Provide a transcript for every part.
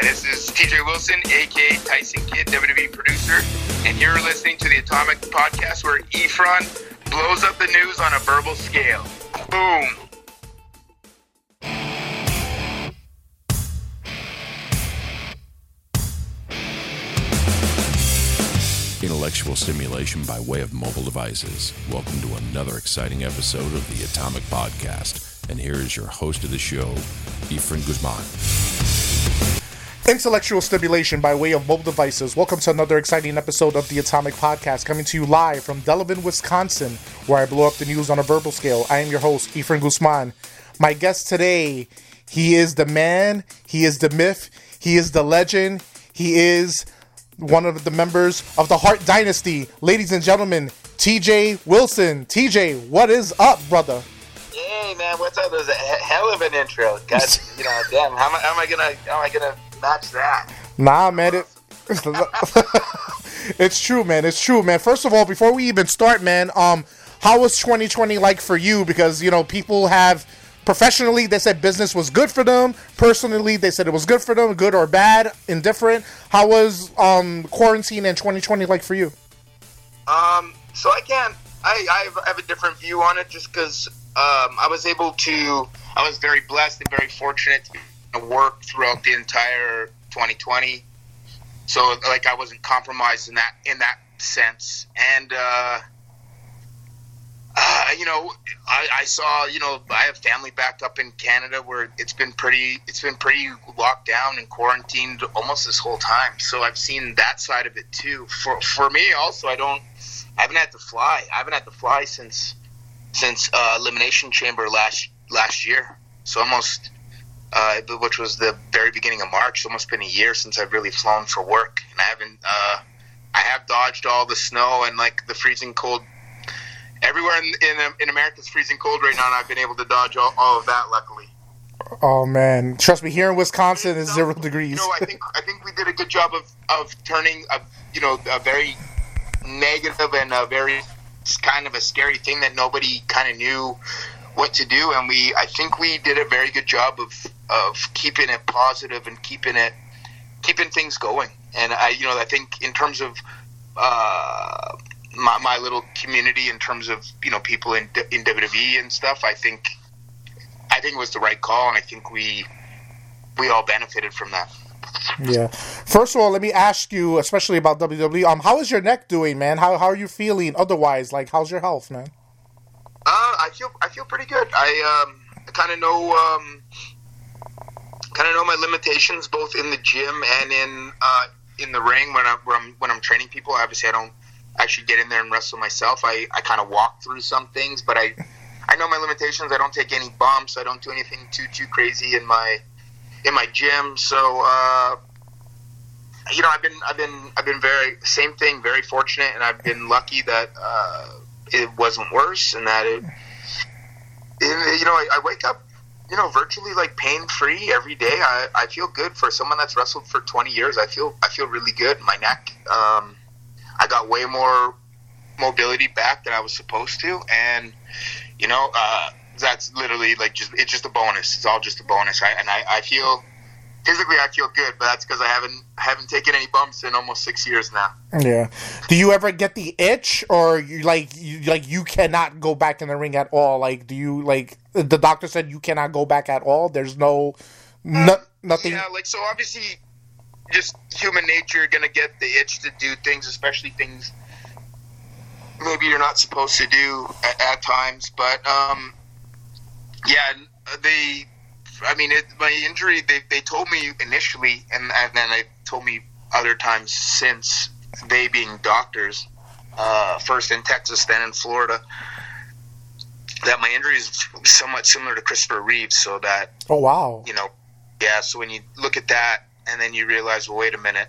Hi, this is TJ Wilson, aka Tyson Kidd, WWE producer, and you're listening to the Atomic Podcast where Efren blows up the news on a verbal scale. Boom. Intellectual stimulation by way of mobile devices. Welcome to another exciting episode of the Atomic Podcast. And here is your host of the show, Efren Guzman. Intellectual stimulation by way of mobile devices. Welcome to another exciting episode of the Atomic Podcast, coming to you live from Delavan, Wisconsin, where I blow up the news on a verbal scale. I am your host, Efren Guzman. My guest today, he is the man, he is the myth, he is the legend, he is one of the members of the Hart Dynasty. Ladies and gentlemen, TJ Wilson. TJ, what is up, brother? Hey man, what's up? There's a hell of an intro. God, you know, damn. How am I, how am I gonna how am I gonna match that? Nah, man. It, it's true, man. It's true, man. First of all, before we even start, man, um, how was 2020 like for you? Because you know, people have professionally they said business was good for them. Personally, they said it was good for them, good or bad, indifferent. How was um quarantine in 2020 like for you? Um, so I can't. I, I have- I have a different view on it just because um, I was able to. I was very blessed and very fortunate to work throughout the entire 2020. So like I wasn't compromised in that in that sense, and uh, uh, you know I, I saw you know I have family back up in Canada where it's been pretty it's been pretty locked down and quarantined almost this whole time. So I've seen that side of it too. For for me also, I don't I haven't had to fly. I haven't had to fly since since uh, Elimination Chamber last last year. So almost, uh, which was the very beginning of March. It's almost been a year since I've really flown for work, and I haven't. Uh, I have dodged all the snow and like the freezing cold. Everywhere in in, in America is freezing cold right now, and I've been able to dodge all, all of that. Luckily, Oh man, trust me, here in Wisconsin it's zero degrees. You know, I think I think we did a good job of, of turning a you know a very negative and a very kind of a scary thing that nobody kind of knew what to do, and we I think we did a very good job of of keeping it positive and keeping it keeping things going. And I you know I think in terms of uh, my, my little community, in terms of you know people in in WWE and stuff, I think I think it was the right call, and I think we we all benefited from that. Yeah. First of all, let me ask you, especially about WWE. Um, how is your neck doing, man? How how are you feeling? Otherwise, like, how's your health, man? Uh, I feel I feel pretty good. I um I kind of know um kind of know my limitations both in the gym and in uh in the ring when I when I'm when I'm training people. Obviously, I don't actually get in there and wrestle myself. I I kind of walk through some things, but I I know my limitations. I don't take any bumps. I don't do anything too too crazy in my in my gym. So uh you know, I've been I've been I've been very same thing, very fortunate and I've been lucky that uh it wasn't worse and that it, you know I, I wake up you know virtually like pain free every day. I, I feel good for someone that's wrestled for 20 years. I feel i feel really good. My neck um, i got way more mobility back than i was supposed to. And you know uh, that's literally like just it's just a bonus. It's all just a bonus right? And i, I feel physically i feel good but that's because i haven't haven't taken any bumps in almost six years now Yeah. Do you ever get the itch, or you like you like you cannot go back in the ring at all? Like, do you like the doctor said you cannot go back at all? There's no, no nothing. Yeah, like so obviously just human nature gonna get the itch to do things, especially things maybe you're not supposed to do at, at times. But um yeah, they I mean it, my injury they, they told me initially and, and then they told me other times since they being doctors, uh, first in Texas, then in Florida, that my injury is somewhat similar to Christopher Reeves, so that Oh wow. you know, yeah. So when you look at that, and then you realize, well, wait a minute.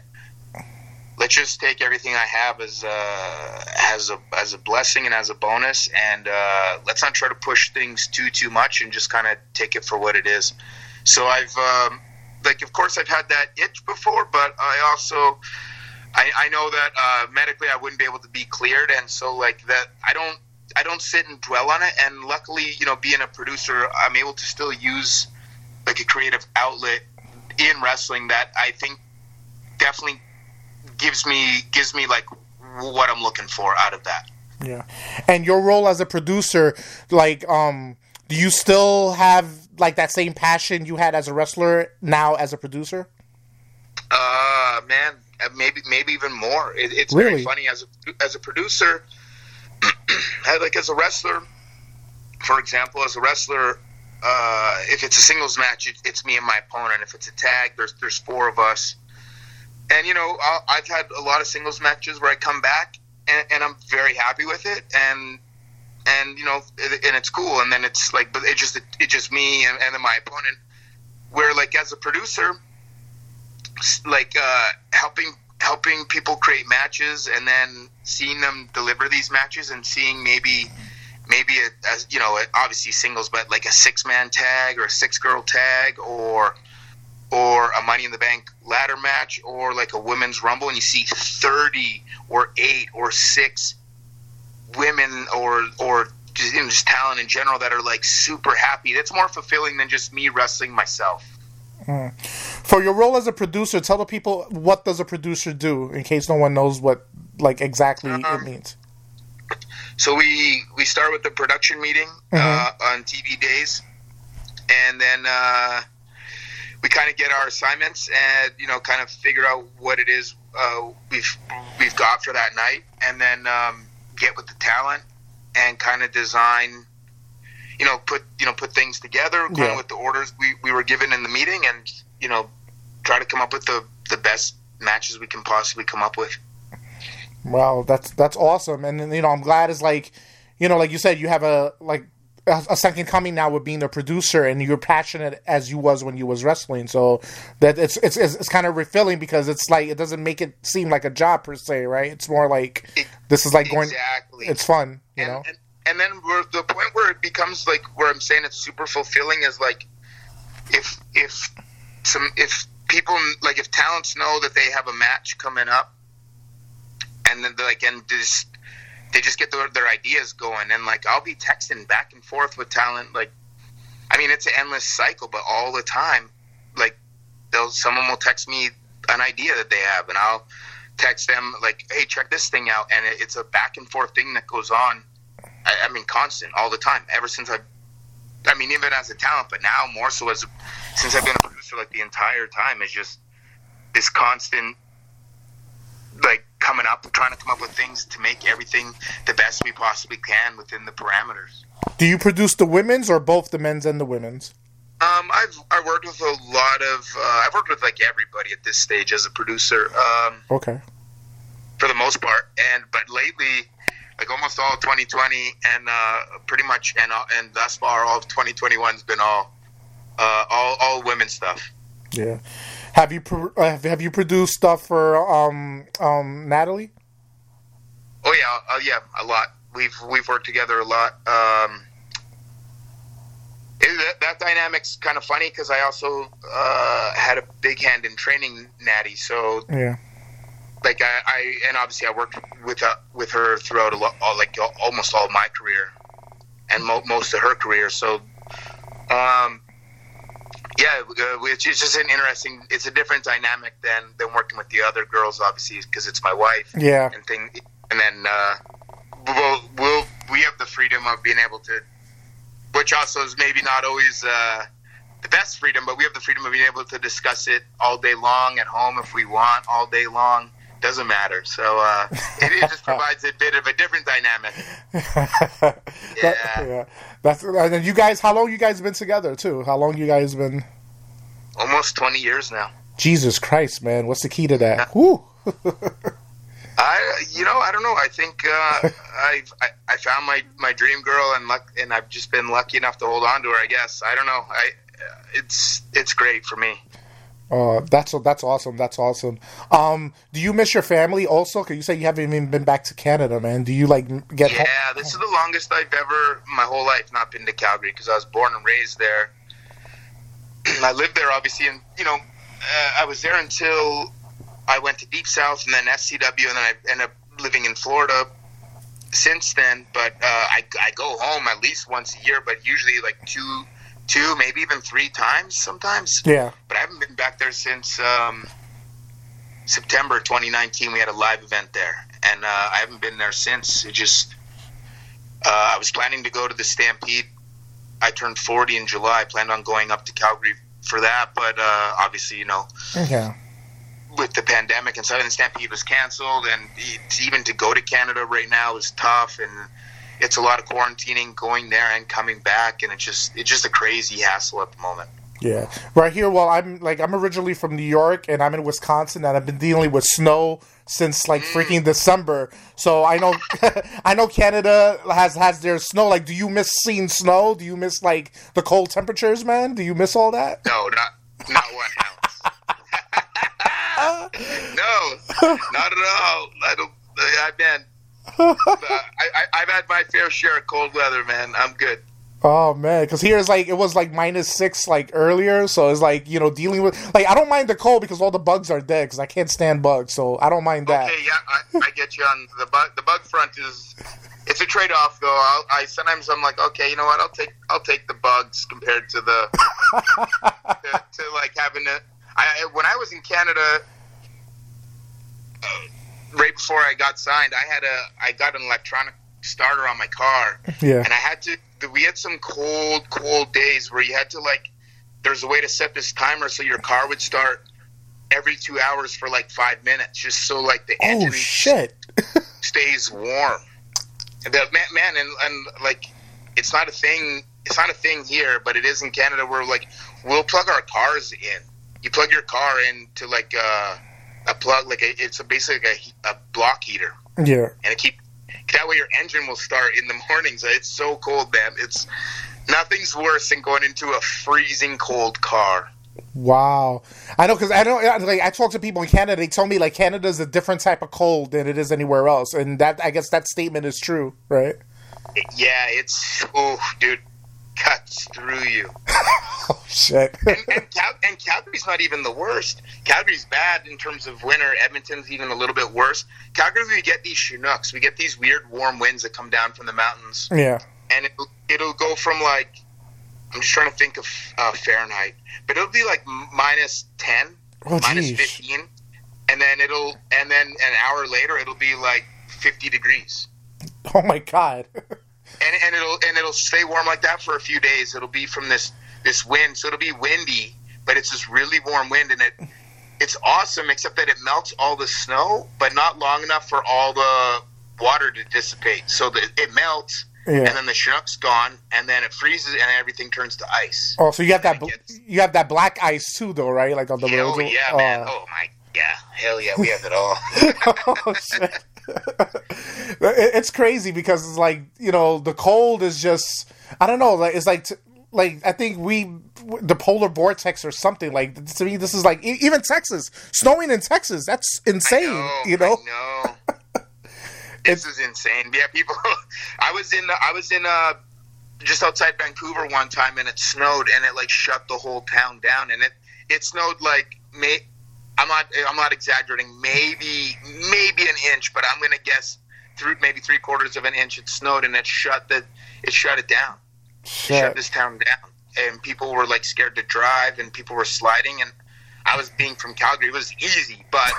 Let's just take everything I have as a as a as a blessing and as a bonus, and uh, let's not try to push things too too much, and just kind of take it for what it is. So I've um, like, of course, I've had that itch before, but I also I, I know that uh, medically I wouldn't be able to be cleared, and so like that I don't I don't sit and dwell on it. And luckily, you know, being a producer, I'm able to still use like a creative outlet in wrestling that I think definitely gives me gives me like what I'm looking for out of that. Yeah. And your role as a producer, like, um, do you still have like that same passion you had as a wrestler now as a producer? Uh, man, uh, maybe maybe even more. It, it's Really? very funny as a as a producer, like as a wrestler. For example, as a wrestler, uh, if it's a singles match, it, it's me and my opponent. If it's a tag, there's there's four of us. And you know, i I've had a lot of singles matches where I come back and, and I'm very happy with it, and and you know, and it's cool. And then it's like, but it just it's just me and, and then my opponent. Where like as a producer, like uh, helping helping people create matches and then seeing them deliver these matches and seeing maybe maybe a, a you know obviously singles but like a six man tag or a six girl tag or or a money in the bank ladder match or like a women's rumble and you see 30 or 8 or 6 women or or just, you know, just talent in general that are like super happy that's more fulfilling than just me wrestling myself. For your role as a producer, tell the people what does a producer do in case no one knows what like exactly it Um, means. So we we start with the production meeting uh, on TV days, and then uh, we kind of get our assignments and you know kind of figure out what it is uh, we've we've got for that night, and then um, get with the talent and kind of design. You know, put you know put things together, kind Yeah. of with the orders we, we were given in the meeting, and you know try to come up with the the best matches we can possibly come up with. Wow, that's that's awesome, and you know I'm glad it's like, you know, like you said, you have a like a, a second coming now with being a producer, and you're passionate as you was when you was wrestling. So that it's it's it's, it's kind of refilling because it's like it doesn't make it seem like a job per se, right? It's more like this is like going. exactly. It's fun, you and, know. and, and then the point where it becomes like where I'm saying it's super fulfilling is like if if some if people like if talents know that they have a match coming up and then they're like and just they just get their, their ideas going. And like I'll be texting back and forth with talent like I mean it's an endless cycle but all the time like they'll someone will text me an idea that they have and I'll text them like hey check this thing out and it, it's a back and forth thing that goes on I, I mean constant all the time ever since I I mean even as a talent but now more so as since I've been a producer like the entire time is just this constant like coming up trying to come up with things to make everything the best we possibly can within the parameters Do you produce the women's or both the men's and the women's? um, I've I worked with a lot of uh, I've worked with like everybody at this stage as a producer um, Okay. for the most part and but lately like almost all of 2020 and uh, pretty much and all- and thus far all of 2021's been all uh, all all women stuff Yeah. Have you pro- uh, have you produced stuff for um um Natalie? Oh yeah, uh, yeah, a lot. We've we've worked together a lot. Um, it, that, that dynamic's kind of funny because I also uh, had a big hand in training Natty. So Yeah. like I, I and obviously I worked with uh, with her throughout a lot, all, like almost all my career and mo- most of her career. So, um, yeah, uh, which is just an interesting. It's a different dynamic than than working with the other girls, obviously, because it's my wife Yeah. and thing. And then uh, we'll, we'll we have the freedom of being able to, which also is maybe not always uh, the best freedom, but we have the freedom of being able to discuss it all day long at home if we want, all day long. Doesn't matter. So uh, it, it just provides a bit of a different dynamic. That- Yeah. yeah. That's and you guys. How long you guys been together too? How long you guys been? Almost twenty years now. Jesus Christ, man! What's the key to that? Woo. I, you know, I don't know. I think uh, I've, I I found my, my dream girl, and luck, and I've just been lucky enough to hold on to her. I guess I don't know. I it's it's great for me. Uh, that's that's awesome. That's awesome. Um, do you miss your family also? Cause you say you haven't even been back to Canada, man. Do you like get? Yeah, home? this is the longest I've ever my whole life not been to Calgary because I was born and raised there. I lived there obviously, and you know, uh, I was there until I went to Deep South and then FCW, and then I ended up living in Florida since then. But uh, I I go home at least once a year, but usually like two two maybe even three times sometimes. Yeah. but I haven't been back there since um, September 2019. We had a live event there, and uh, I haven't been there since. It just uh, I was planning to go to the Stampede. I turned 40 in July. I planned on going up to Calgary for that, but uh, obviously, you know, Yeah. with the pandemic and stuff, and Stampede was canceled, and it's, even to go to Canada right now is tough, and it's a lot of quarantining going there and coming back, and it's just it's just a crazy hassle at the moment. Yeah, right here. Well, I'm like I'm originally from New York, and I'm in Wisconsin, and I've been dealing with snow since like mm. freaking December. So I know, I know Canada has has their snow. Like, do you miss seeing snow? Do you miss like the cold temperatures, man? Do you miss all that? No, not not one ounce. no, not at all. I don't. I've been. I, I, I've had my fair share of cold weather, man. I'm good. Oh man, because here it's like it was like minus six like earlier, so it's like you know dealing with like I don't mind the cold because all the bugs are dead because I can't stand bugs, so I don't mind that. Okay, yeah, I, I get you on the bug. The bug front is it's a trade off though. I'll, I sometimes I'm like, okay, you know what? I'll take I'll take the bugs compared to the to, to like having to. I when I was in Canada, uh, right before I got signed, I had a I got an electronic starter on my car, Yeah, and I had to. We had some cold, cold days where you had to like. There's a way to set this timer so your car would start every two hours for like five minutes, just so like the engine Oh engine shit! stays warm. And that man, man, and, and like, it's not a thing. It's not a thing here, but it is in Canada. Where like, we'll plug our cars in. You plug your car into like uh, a plug, like a, it's a basically a, a block heater, yeah, and it keep that way your engine will start in the mornings. It's so cold, man. It's nothing's worse than going into a freezing cold car. wow. I know because I know like I talk to people in Canada. They tell me like Canada's a different type of cold than it is anywhere else, and that I guess that statement is true, right? Yeah, it's oh, dude, cuts through you. Oh shit! and, and, Cal- and Calgary's not even the worst. Calgary's bad in terms of winter. Edmonton's even a little bit worse. Calgary, we get these Chinooks. We get these weird warm winds that come down from the mountains, yeah, and it'll, it'll go from like I'm just trying to think of uh, Fahrenheit, but it'll be like m- minus ten, Oh, minus geez. fifteen, and then it'll and then an hour later it'll be like fifty degrees. oh my god! and, and it'll and it'll stay warm like that for a few days. It'll be from this this wind, so it'll be windy, but it's this really warm wind, and it it's awesome. Except that it melts all the snow, but not long enough for all the water to dissipate. So that it melts, Yeah. and then the Chinook's gone, and then it freezes, and everything turns to ice. Oh, so you have that bl- gets- you have that black ice too, though, right? Like on the roads. yeah, oh. man! Oh my yeah, hell yeah, we have it all. oh shit. It- it's crazy because it's like you know the cold is just I don't know like it's like t- like I think we the polar vortex or something like to me this is like even Texas snowing in Texas that's insane I you know I know. this is insane. Yeah, people. I was in. I was in. Uh, just outside Vancouver one time, and it snowed, and it like shut the whole town down, and it it snowed like may. I'm not. I'm not exaggerating. Maybe an inch, but I'm gonna guess through maybe three quarters of an inch. It snowed, and it shut the. It shut it down. It shut this town down, and people were like scared to drive, and people were sliding, and I was being from Calgary. It was easy, but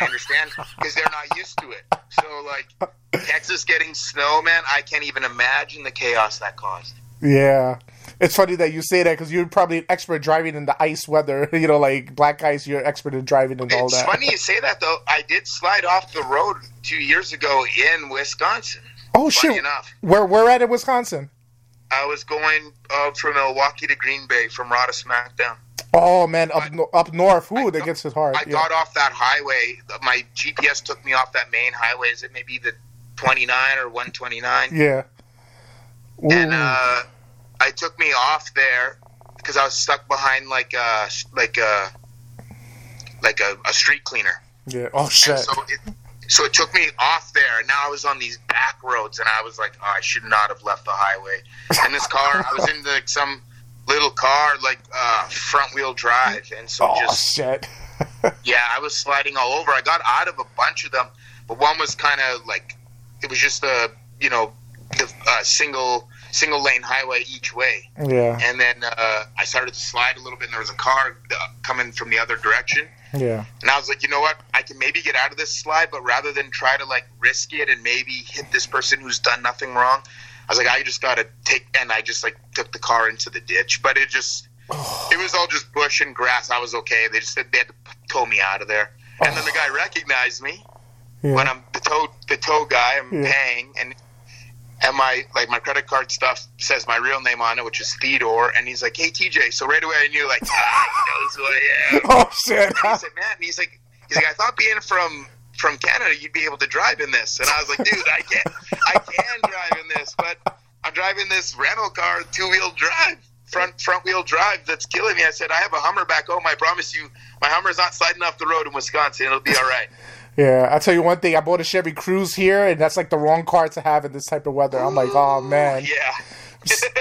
I understand because they're not used to it. So like Texas getting snow, man, I can't even imagine the chaos that caused. yeah it's funny that you say that because you're probably an expert driving in the ice weather you know like black ice you're expert in driving and all that. It's funny you say that though. I did slide off the road two years ago in Wisconsin. oh shit enough, where where at in Wisconsin I was going uh, from Milwaukee to Green Bay from Raw to Smackdown. oh man up up north ooh that gets hit hard I yeah. got off that highway. My GPS took me off that main highway. Is it maybe the 29 or 129? yeah and uh, I took me off there because I was stuck behind like a like a like a, a street cleaner. yeah oh And shit so it, so it took me off there. And now I was on these back roads, and I was like, oh, I should not have left the highway. And this car, I was in like some little car, like uh, front wheel drive, and so oh just shit yeah, I was sliding all over. I got out of a bunch of them, but one was kind of like it was just a you know the uh, single single lane highway each way. Yeah. And then uh, I started to slide a little bit, and there was a car uh, coming from the other direction. Yeah. And I was like, you know what? I can maybe get out of this slide, but rather than try to like risk it and maybe hit this person who's done nothing wrong, I was like, I just gotta take. And I just like took the car into the ditch, but it just. It was all just bush and grass. I was okay. They just said they had to tow me out of there. And then the guy recognized me Yeah. when I'm the tow the tow guy. I'm Yeah. paying, and and my like my credit card stuff says my real name on it, which is Theodore. And he's like, "Hey TJ." So right away I knew like, ah, he knows who I am. oh shit. He said, "Man," he's like, he's like, "I thought being from from Canada, you'd be able to drive in this." And I was like, "Dude, I can I can drive in this, but I'm driving this rental car, two wheel drive." Front front wheel drive that's killing me. I said I have a Hummer back home. I promise you, my Hummer's not sliding off the road in Wisconsin. It'll be all right. Yeah, I tell you one thing. I bought a Chevy Cruze here, and that's like the wrong car to have in this type of weather. I'm like, oh man, Yeah.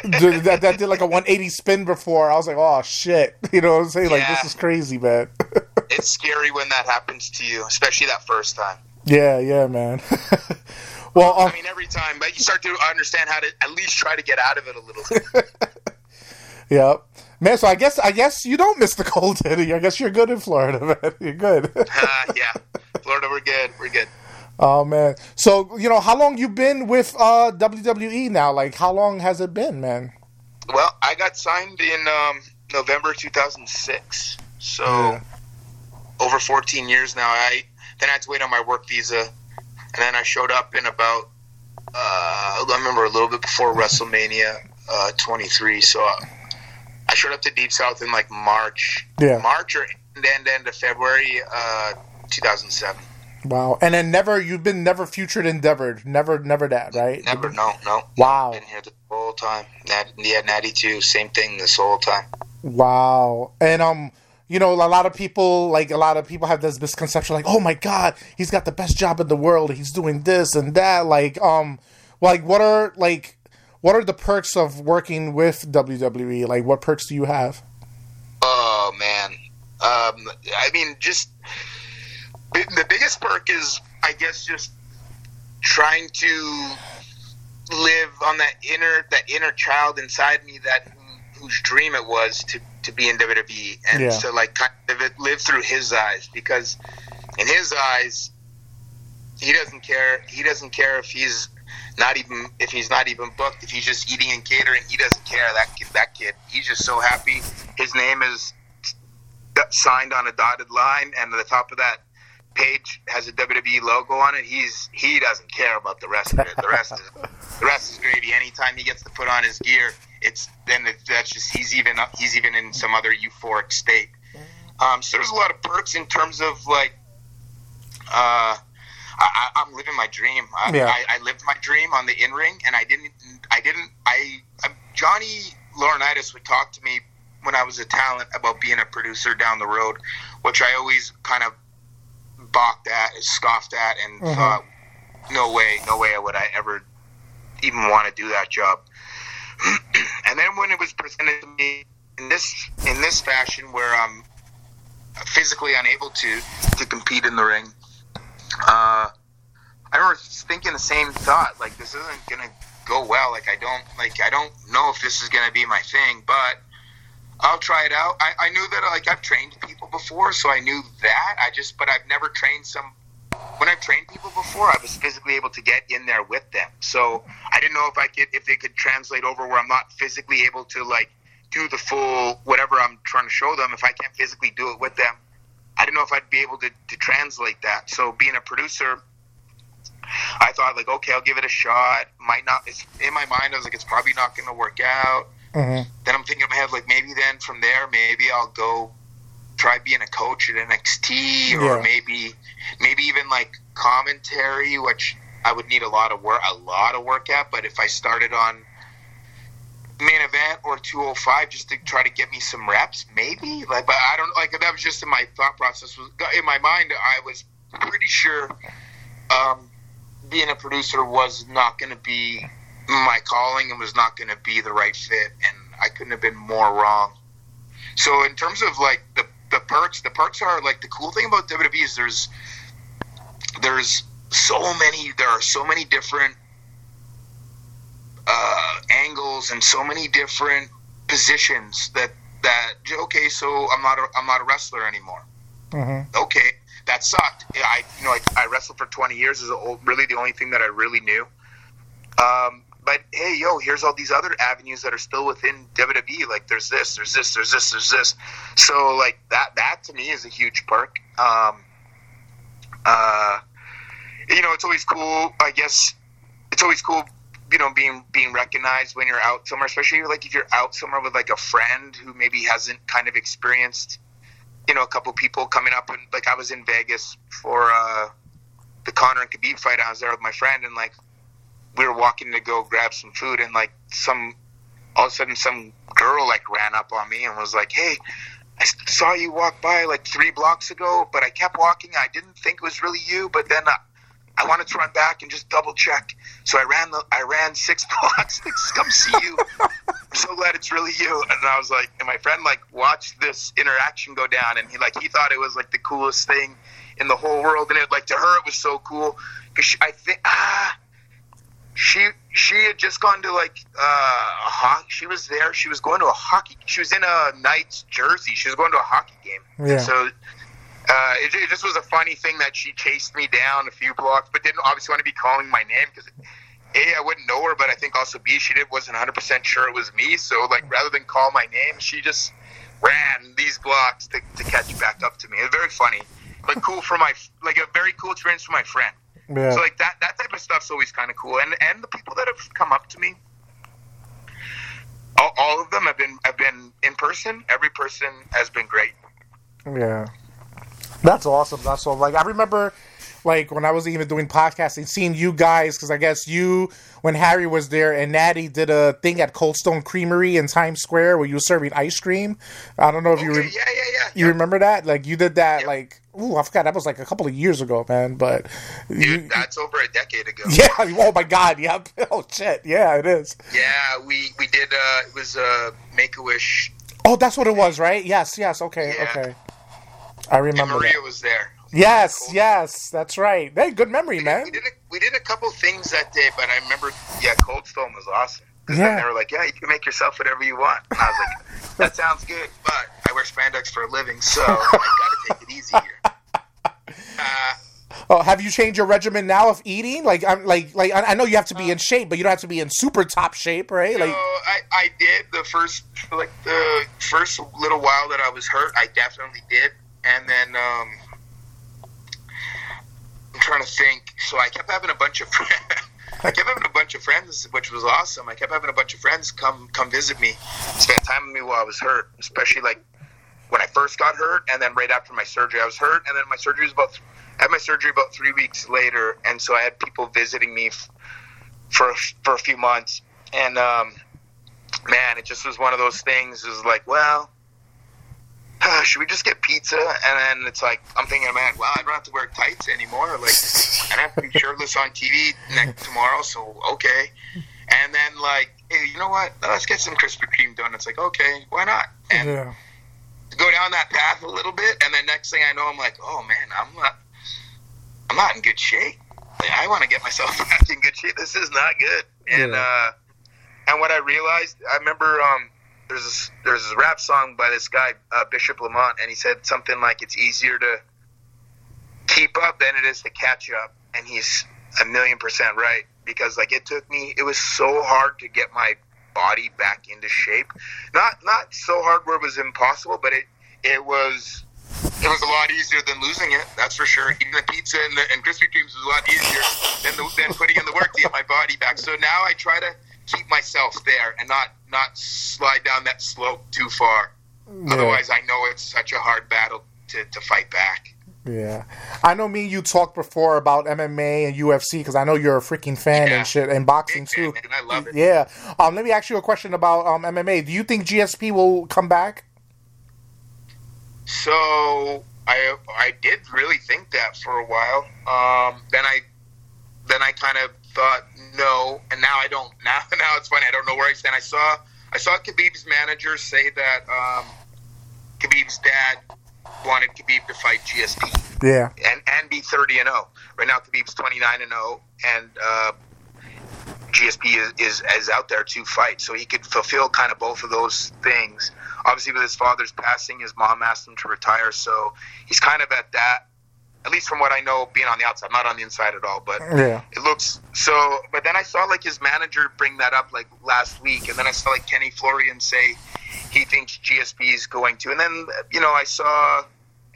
That, that did like a 180 spin before. I was like, oh shit, you know what I'm saying? Like this is crazy, man. it's scary when that happens to you, especially that first time. yeah, yeah, man. well, um, I mean, every time, but you start to understand how to at least try to get out of it a little bit. Man. So I guess I guess you don't miss the cold. You? I guess you're good in Florida, man. You're good. uh, yeah, Florida, we're good. We're good. oh man. So you know how long you been with uh, WWE now? Like how long has it been, man? Well, I got signed in um, November 2006, so Yeah. over 14 years now. I then I had to wait on my work visa, and then I showed up in about uh, I remember a little bit before WrestleMania uh, 23. So I, I showed up to Deep South in like March, Yeah. March or end end, end of February uh, 2007. Wow. And then never you've been never futured endeavored. Never never that, right? Never, no, no. Wow. Been here the whole time. Nat, yeah, Natty too. Same thing this whole time. Wow. And um, you know, a lot of people like a lot of people have this misconception like, "Oh my god, he's got the best job in the world. He's doing this and that." Like um like what are like what are the perks of working with WWE? Like what perks do you have? Oh man, um, I mean, just the biggest perk is, I guess, just trying to live on that inner that inner child inside me that whose dream it was to to be in WWE and Yeah. to like kind of live through his eyes because in his eyes he doesn't care he doesn't care if he's not even if he's not even booked if he's just eating and catering he doesn't care that kid that kid. He's just so happy. His name is signed on a dotted line and at the top of that page has a WWE logo on it. He's he doesn't care about the rest of it. The rest is the rest is gravy. Anytime he gets to put on his gear it's then it, that's just he's even he's even in some other euphoric state. Um, so there's a lot of perks in terms of like uh I, I'm living my dream. I, Yeah. I, I lived my dream on the in ring, and I didn't. I didn't. I, I Johnny Laurinaitis would talk to me when I was a talent about being a producer down the road, which I always kind of balked at, scoffed at, and Mhm. thought, no way, no way would I ever even want to do that job. and then when it was presented to me in this in this fashion, where I'm physically unable to to compete in the ring, uh, I remember thinking the same thought. Like this isn't gonna go well. Like I don't like I don't know if this is gonna be my thing, but I'll try it out. I, I knew that like I've trained people before, so I knew that. I just but I've never trained some. When I've trained people before, I was physically able to get in there with them. So I didn't know if I could if they could translate over where I'm not physically able to like do the full whatever I'm trying to show them. If I can't physically do it with them, I didn't know if I'd be able to, to translate that. So being a producer, I thought like, okay, I'll give it a shot. Might not. It's in my mind. I was like, it's probably not going to work out. Mm-hmm. Then I'm thinking in my head like, maybe then from there, maybe I'll go try being a coach at NXT, or Yeah. maybe maybe even like commentary, which I would need a lot of work, a lot of work at. But if I started on main event or 205 just to try to get me some reps maybe? Like but i don't like that was just in my thought process. Was in my mind i was pretty sure um, being a producer was not going to be my calling and was not going to be the right fit and i couldn't have been more wrong. So in terms of like the the perks the perks are like the cool thing about wwe is there's there's so many there are so many different uh, angles and so many different positions that that okay, so I'm not a, I'm not a wrestler anymore. Mm-hmm. Okay, that sucked. I you know I, I wrestled for 20 years is really the only thing that I really knew. Um, but hey, yo, here's all these other avenues that are still within WWE. Like there's this, there's this, there's this, there's this. So like that that to me is a huge perk. Um, uh, you know, it's always cool. I guess it's always cool. You know, being being recognized when you're out somewhere, especially like if you're out somewhere with like a friend who maybe hasn't kind of experienced, you know, a couple people coming up and like I was in Vegas for uh, the Conor and Khabib fight. I was there with my friend and like we were walking to go grab some food and like some all of a sudden some girl like ran up on me and was like, "Hey, I saw you walk by like three blocks ago, but I kept walking. I didn't think it was really you, but then I wanted to run back and just double check. So I ran the I ran six blocks come see you. I'm so glad it's really you. And I was like, and my friend like watched this interaction go down, and he like he thought it was like the coolest thing in the whole world, and it like to her it was so cool because I think ah she she had just gone to like uh, a hockey. She was there. She was going to a hockey. She was in a Knights jersey. She was going to a hockey game. Yeah. So uh, it, it just was a funny thing that she chased me down a few blocks, but didn't obviously want to be calling my name because a I wouldn't know her, but I think also b she did wasn't 100 percent sure it was me. So like rather than call my name, she just ran these blocks to, to catch back up to me. It was very funny, but cool for my like a very cool experience for my friend. Yeah. So like that that type of stuff's always kind of cool. And and the people that have come up to me, all, all of them have been have been in person. Every person has been great. Yeah. That's awesome. That's all. Like I remember, like when I was even doing podcasting, seeing you guys because I guess you when Harry was there and Natty did a thing at Cold Stone Creamery in Times Square where you were serving ice cream. I don't know if you re- yeah, yeah, yeah. you remember that. Like you did that. Like ooh, I forgot that was like a couple of years ago, man. But Dude, you, that's over a decade ago. yeah. Oh my God. Yep. Oh shit. Yeah, it is. Yeah, we we did. Uh, it was uh, Make a Wish. Oh, that's what it was, right? Yes. Yes. Okay. Yeah. Okay. I And remember Maria that. was there. Yes. Yes. That's right. Hey, good memory, man. We did a, we did a couple things that day, but I remember. Yeah, Cold Stone was awesome. Yeah. then they were like, "Yeah, you can make yourself whatever you want." And I was like, "That sounds good, but I wear spandex for a living, so I got to take it easy here." Uh, Oh, have you changed your regimen now of eating? Like, I'm like, like I I know you have to be in shape, but you don't have to be in super top shape, right? So Like, I, I did the first like the first little while that I was hurt. I definitely did, and then um, I'm trying to think. So I kept having a bunch of I kept having a bunch of friends, which was awesome. I kept having a bunch of friends come come visit me, spend time with me while I was hurt, especially like when I first got hurt, and then right after my surgery, I was hurt, and then my surgery was about I had my surgery about three weeks later, and so I had people visiting me f- for a- for a few months, and um, man, it just was one of those things. It was like, well, should we just get pizza? And then it's like, I'm thinking, man, well, I don't have to wear tights anymore. Like, I don't have to be shirtless on TV next tomorrow, so okay. And then like, hey, you know what? Let's get some Krispy Kreme donuts. Like, okay, why not? And yeah, go down that path a little bit, and then next thing I know, I'm like, oh man, I'm not, I'm not in good shape. Like, I want to get myself back in good shape. This is not good. And Yeah. uh, and what I realized, I remember um, there's this, there's this rap song by this guy uh, Bishop Lamont, and he said something like, it's easier to keep up than it is to catch up, and he's a million percent right because like it took me, it was so hard to get my body back into shape. Not not so hard where it was impossible, but it it was it was a lot easier than losing it. That's for sure. Eating the pizza and, the, and Krispy Kremes was a lot easier than the, than putting in the work to get my body back. So now I try to keep myself there and not not slide down that slope too far. Otherwise, I know it's such a hard battle to, to fight back. yeah. I know me and you talked before about MMA and UFC because I know you're a freaking fan Yeah. and shit, and boxing fan, too. man. I love it. Yeah. Um, let me ask you a question about um MMA. Do you think GSP will come back? So I I did really think that for a while. Um, then I then I kind of thought no, and now I don't. Now now it's funny. I don't know where I stand. I saw I saw Khabib's manager say that um, Khabib's dad wanted Khabib to fight GSP Yeah. and and be thirty and zero. Right now, Khabib's twenty nine and zero, and uh, GSP is, is is out there to fight, so he could fulfill kind of both of those things. Obviously, with his father's passing, his mom asked him to retire, so he's kind of at that. At least from what I know, being on the outside, not on the inside at all, but Yeah. it looks so. But then I saw like his manager bring that up like last week, and then I saw like Kenny Florian say he thinks GSP is going to, and then you know I saw.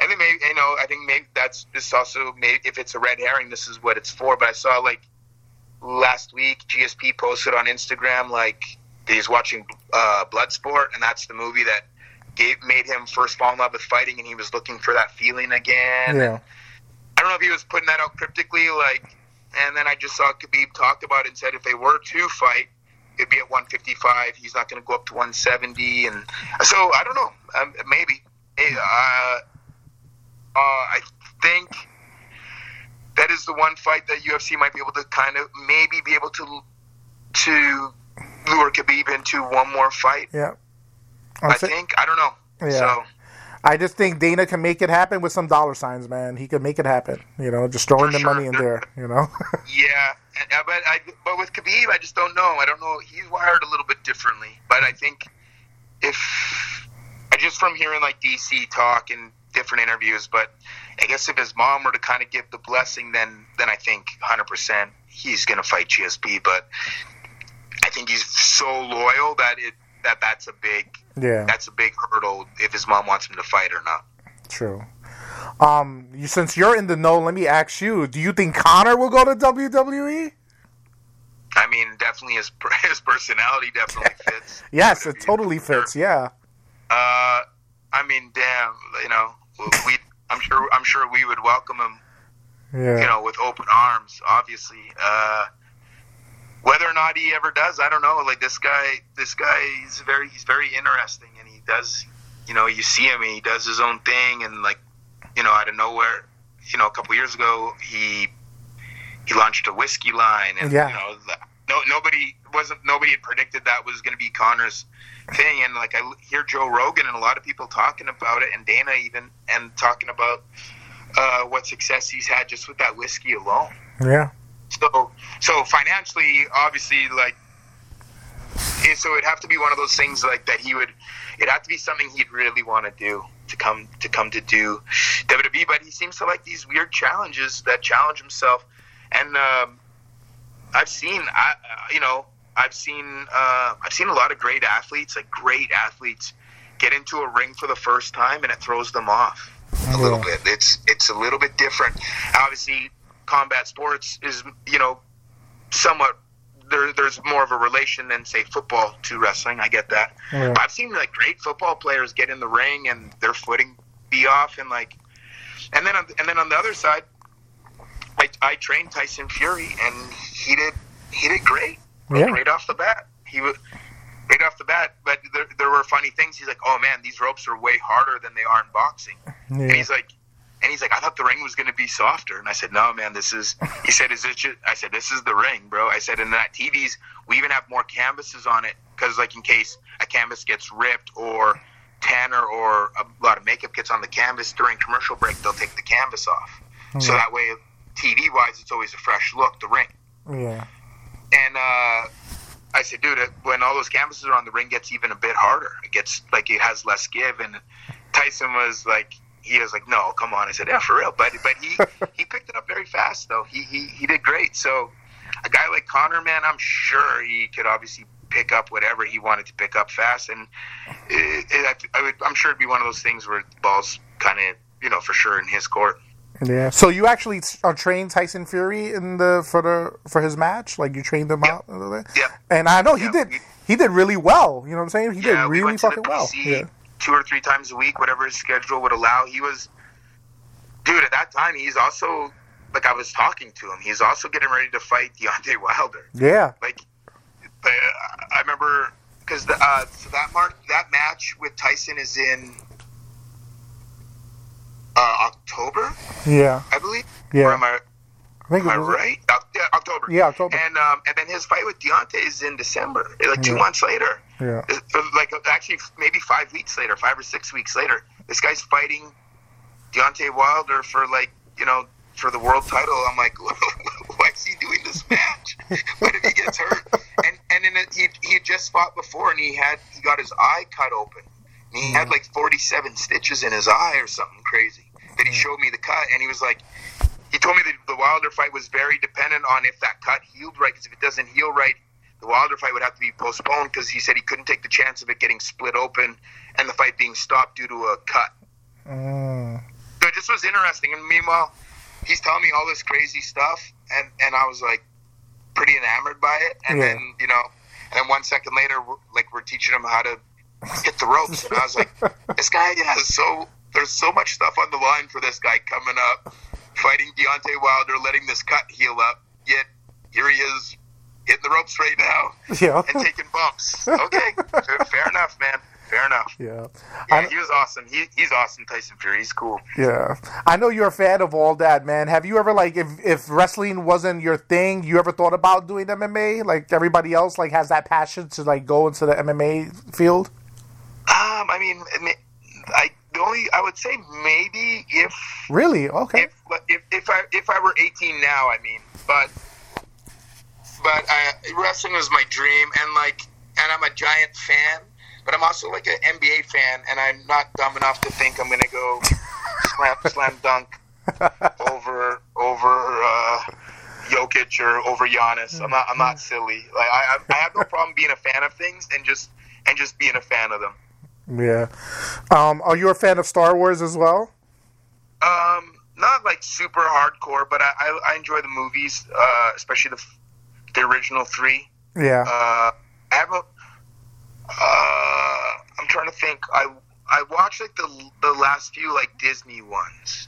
And then maybe you know, I think maybe that's this also maybe if it's a red herring, this is what it's for. But I saw like last week, GSP posted on Instagram like he's watching uh, Bloodsport, and that's the movie that gave made him first fall in love with fighting, and he was looking for that feeling again. Yeah. I don't know if he was putting that out cryptically, like, and then I just saw Khabib talked about it and said if they were to fight, it'd be at 155. He's not going to go up to 170, and so I don't know. Um, maybe. Uh, uh, I think that is the one fight that UFC might be able to kind of maybe be able to to lure Khabib into one more fight. Yeah. I'm I think I don't know. Yeah. So I just think Dana can make it happen with some dollar signs, man. He can make it happen. You know, just throwing For the sure. money in there. You know. Yeah, and- uh, but I but with Khabib, I just don't know. I don't know. He's wired a little bit differently, but I think if I just from hearing like DC talk and different interviews, but I guess if his mom were to kind of give the blessing, then then I think 100 percent he's gonna fight GSP. But I think he's so loyal that it that that's a big yeah. that's a big hurdle if his mom wants him to fight or not. True. Um, you, since you're in the know, let me ask you: Do you think Conor will go to? WWE? I mean, definitely his his personality definitely fits. Yes, it totally fits. Yeah. Uh, I mean, damn, you know, we. I'm sure. I'm sure we would welcome him, Yeah. you know, with open arms. Obviously, uh, whether or not he ever does, I don't know. Like this guy, this guy, he's very, he's very interesting, and he does, you know, you see him, and he does his own thing, and like, you know, out of nowhere, you know, a couple years ago, he he launched a whiskey line, and Yeah. you know, the- no, nobody wasn't nobody had predicted that was going to be Conor's thing, and like I hear Joe Rogan and a lot of people talking about it, and Dana even and talking about uh, what success he's had just with that whiskey alone. Yeah. So, so financially, obviously, like, so it'd have to be one of those things like that. He would, it'd have to be something he'd really want to do to come to come to do WWE. But he seems to like these weird challenges that challenge himself, and um, I've seen, I, uh, you know, I've seen, uh, I've seen a lot of great athletes, like great athletes, get into a ring for the first time, and it throws them off a little bit. It's it's a little bit different. Obviously, combat sports is you know somewhat there. There's more of a relation than say football to wrestling. I get that. Yeah. I've seen like great football players get in the ring and their footing be off and like, and then on, and then on the other side, I, I trained Tyson Fury and he did he did great Yeah. right off the bat. He was right off the bat, but there, there were funny things. He's like, "Oh man, these ropes are way harder than they are in boxing." And he's like, and he's like, I thought the ring was going to be softer. And I said, No, man, this is. He said, Is it? Just, I said, This is the ring, bro. I said, and that TVs, we even have more canvases on it because, like, in case a canvas gets ripped or tanner or a lot of makeup gets on the canvas during commercial break, they'll take the canvas off. So that way, TV wise, it's always a fresh look. The ring. Yeah. And uh, I said, dude, when all those canvases are on, the ring gets even a bit harder. It gets like it has less give. And Tyson was like, he was like, no, come on. I said, yeah, for real. But but he he picked it up very fast though. He he he did great. So a guy like Conor, man, I'm sure he could obviously pick up whatever he wanted to pick up fast. And it, it, I would, I'm sure it'd be one of those things where the ball's kind of you know for sure in his court. Yeah. So you actually uh, trained Tyson Fury in the for the for his match? Like you trained him out little bit? Yeah. And I know he Yeah, did he did really well. You know what I'm saying? He yeah, did really to fucking well. Yeah. Two or three times a week, whatever his schedule would allow. He was, dude. At that time, he's also like I was talking to him. He's also getting ready to fight Deontay Wilder. Yeah. Like, I remember because uh, so that mark that match with Tyson is in uh, October, Yeah. I believe. Yeah. Or am I, I think am it I was right? Oc- yeah, October. Yeah, October. And um, and then his fight with Deontay is in December, like two Yeah. months later. Yeah. Uh, like actually maybe five weeks later, five or six weeks later, this guy's fighting Deontay Wilder for like you know for the world title. I'm like, why is he doing this match? but if he gets hurt, and and then he he had just fought before, and he had he got his eye cut open, and he had like forty seven stitches in his eye or something crazy. That he showed me the cut, and he was like, he told me that the Wilder fight was very dependent on if that cut healed right, because if it doesn't heal right, the Wilder fight would have to be postponed because he said he couldn't take the chance of it getting split open and the fight being stopped due to a cut. Mm. So it just was interesting. And meanwhile, he's telling me all this crazy stuff, and and I was like pretty enamored by it. And Yeah. then you know, and then one second later, we're, like we're teaching him how to hit the ropes, and I was like, this guy has so there's so much stuff on the line for this guy coming up, Deontay Wilder, letting this cut heal up. Yet here he is hitting the ropes right now Yeah. and taking bumps. Okay, fair, fair enough, man. Fair enough. Yeah. Yeah, he was awesome. He, he's awesome, Tyson Fury. He's cool. Yeah, I know you're a fan of all that, man. Have you ever like if if wrestling wasn't your thing, you ever thought about doing MMA like everybody else? Like has that passion to like go into the MMA field? Um, I mean, I mean, I the only I would say maybe if Really? Okay. if if if I if I were 18 now, I mean, but but uh, wrestling was my dream, and like, and I'm a giant fan, but I'm also like an NBA fan, and I'm not dumb enough to think I'm gonna go slam slam dunk over over uh, Jokic or over Giannis. I'm not I'm not silly. Like I I I have no problem being a fan of things and just and just being a fan of them. Yeah. Um, are you a fan of Star Wars as well? Um, not like super hardcore, but I, I, I enjoy the movies, uh, especially the the original three. Yeah. Uh, I have a. Uh, I'm trying to think. I I watched like the the last few like Disney ones,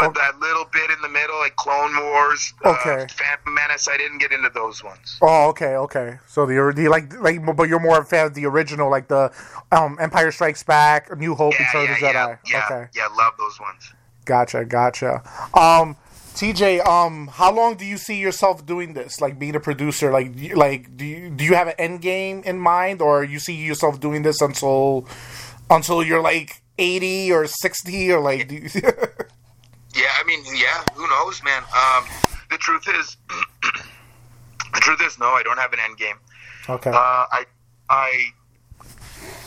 but that little bit in the middle, like Clone Wars, Okay. uh, Phantom Menace, I didn't get into those ones. Oh, okay, okay. So the you like like, but you're more a fan of the original, like the um, Empire Strikes Back, New Hope, Yeah, Return yeah, of the yeah, Jedi. yeah, Okay. yeah. Love those ones. Gotcha, gotcha. Um, TJ, um, how long do you see yourself doing this? Like being a producer, like, do you- like do you do you have an end game in mind, or you see yourself doing this until until you're like eighty or sixty, or like? Do you, Yeah, I mean, yeah, who knows, man. Um, the truth is, the truth is, no, I don't have an end game. okay. Uh, I, I,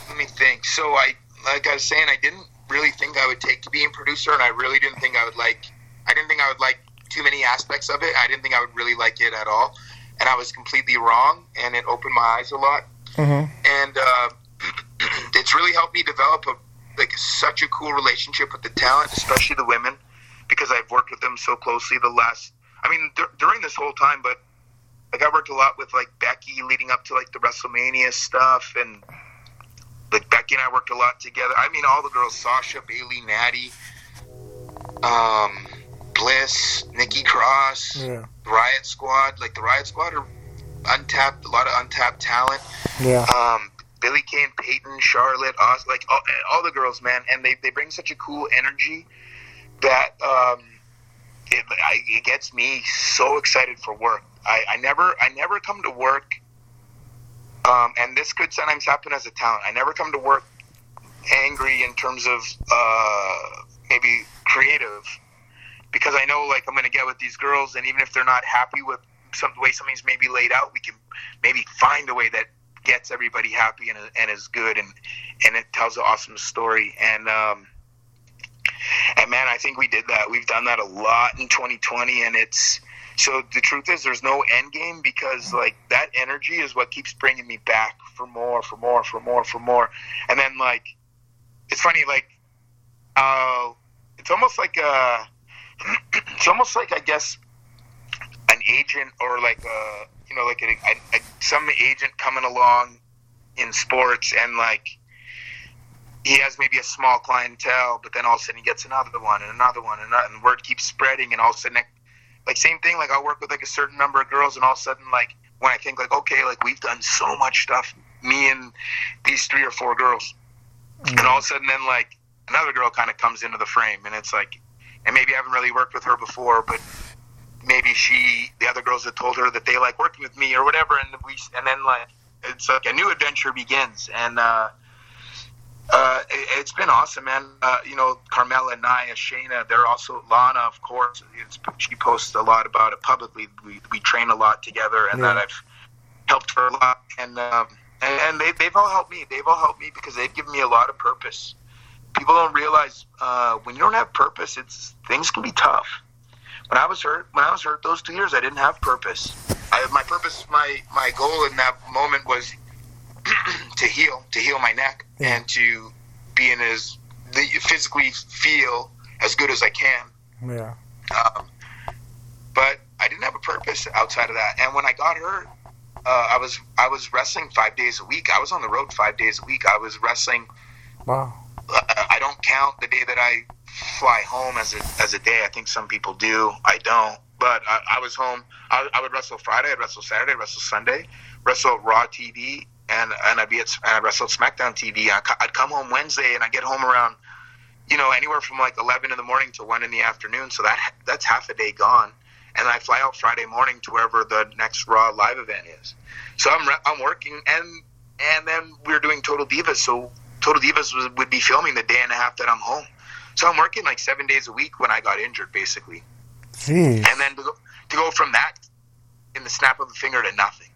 let me think. So I, like I was saying, I didn't really think I would take to being producer, and I really didn't think I would like. I didn't think I would like too many aspects of it. I didn't think I would really like it at all, and I was completely wrong. And it opened my eyes a lot, Mhm. and uh, it's really helped me develop a like such a cool relationship with the talent, especially the women, because I've worked with them so closely the last. I mean, dur- during this whole time, but like I worked a lot with like Becky leading up to like the WrestleMania stuff, and like Becky and I worked a lot together. I mean, all the girls: Sasha, Bayley, Natty, um, Bliss, Nikki Cross, yeah, Riott Squad. Like the Riott Squad are untapped, a lot of untapped talent. yeah, Um, Billie Kay, Peyton, Charlotte, Oz, like all, all the girls, man, and they, they bring such a cool energy that um, it, I, it gets me so excited for work. I, I never I never come to work, um, and this could sometimes happen as a talent. I never come to work angry in terms of uh, maybe creative because I know like I'm going to get with these girls, and even if they're not happy with some way something's maybe laid out, we can maybe find a way that gets everybody happy and, and is good and and it tells an awesome story and um and man I think we did that. We've done that a lot in 2020 and it's so the truth is there's no end game because like that energy is what keeps bringing me back for more for more for more for more. And then like it's funny like uh it's almost like uh it's almost like I guess an agent or like a you know like a, a, a, some agent coming along in sports and like he has maybe a small clientele but then all of a sudden he gets another one and another one and, another, and word keeps spreading and all of a sudden like same thing like I'll work with like a certain number of girls and all of a sudden like when I think like okay like we've done so much stuff me and these three or four girls. And all of a sudden then like another girl kind of comes into the frame and it's like and maybe I haven't really worked with her before but maybe she the other girls had told her that they like working with me or whatever and we and then like it's like a new adventure begins and uh Uh, it, has been awesome, man. Uh, you know, Carmella, Nia, Shayna, they're also Lana, of course. she posts a lot about it publicly. We, we train a lot together, and yeah. that I've helped her a lot. And um, and, and they, they've all helped me. They've all helped me because they've given me a lot of purpose. People don't realize uh, when you don't have purpose, it's things can be tough. When I was hurt, when I was hurt those two years, I didn't have purpose. I, my purpose, my my goal in that moment was to heal, to heal my neck, yeah. and to be in as physically feel as good as I can. Yeah. Um, but I didn't have a purpose outside of that. And when I got hurt, uh, I was I was wrestling five days a week. I was on the road five days a week. I was wrestling. Wow. Uh, I don't count the day that I fly home as a as a day. I think some people do. I don't. But I, I was home. I, I, would wrestle Friday. I'd wrestle Saturday. I'd wrestle Sunday. Wrestle Raw TV, and and I'd be at and I'd wrestle SmackDown TV. I'd come home Wednesday, and I get home around, you know, anywhere from like eleven in the morning to one in the afternoon. So that that's half a day gone and I fly out Friday morning to wherever the next Raw live event is. So I'm I'm working, and and then we're doing Total Divas. So Total Divas was, would be filming the day and a half that I'm home. So I'm working like seven days a week when I got injured, basically. Jeez. And then to go, to go from that in the snap of a finger to nothing.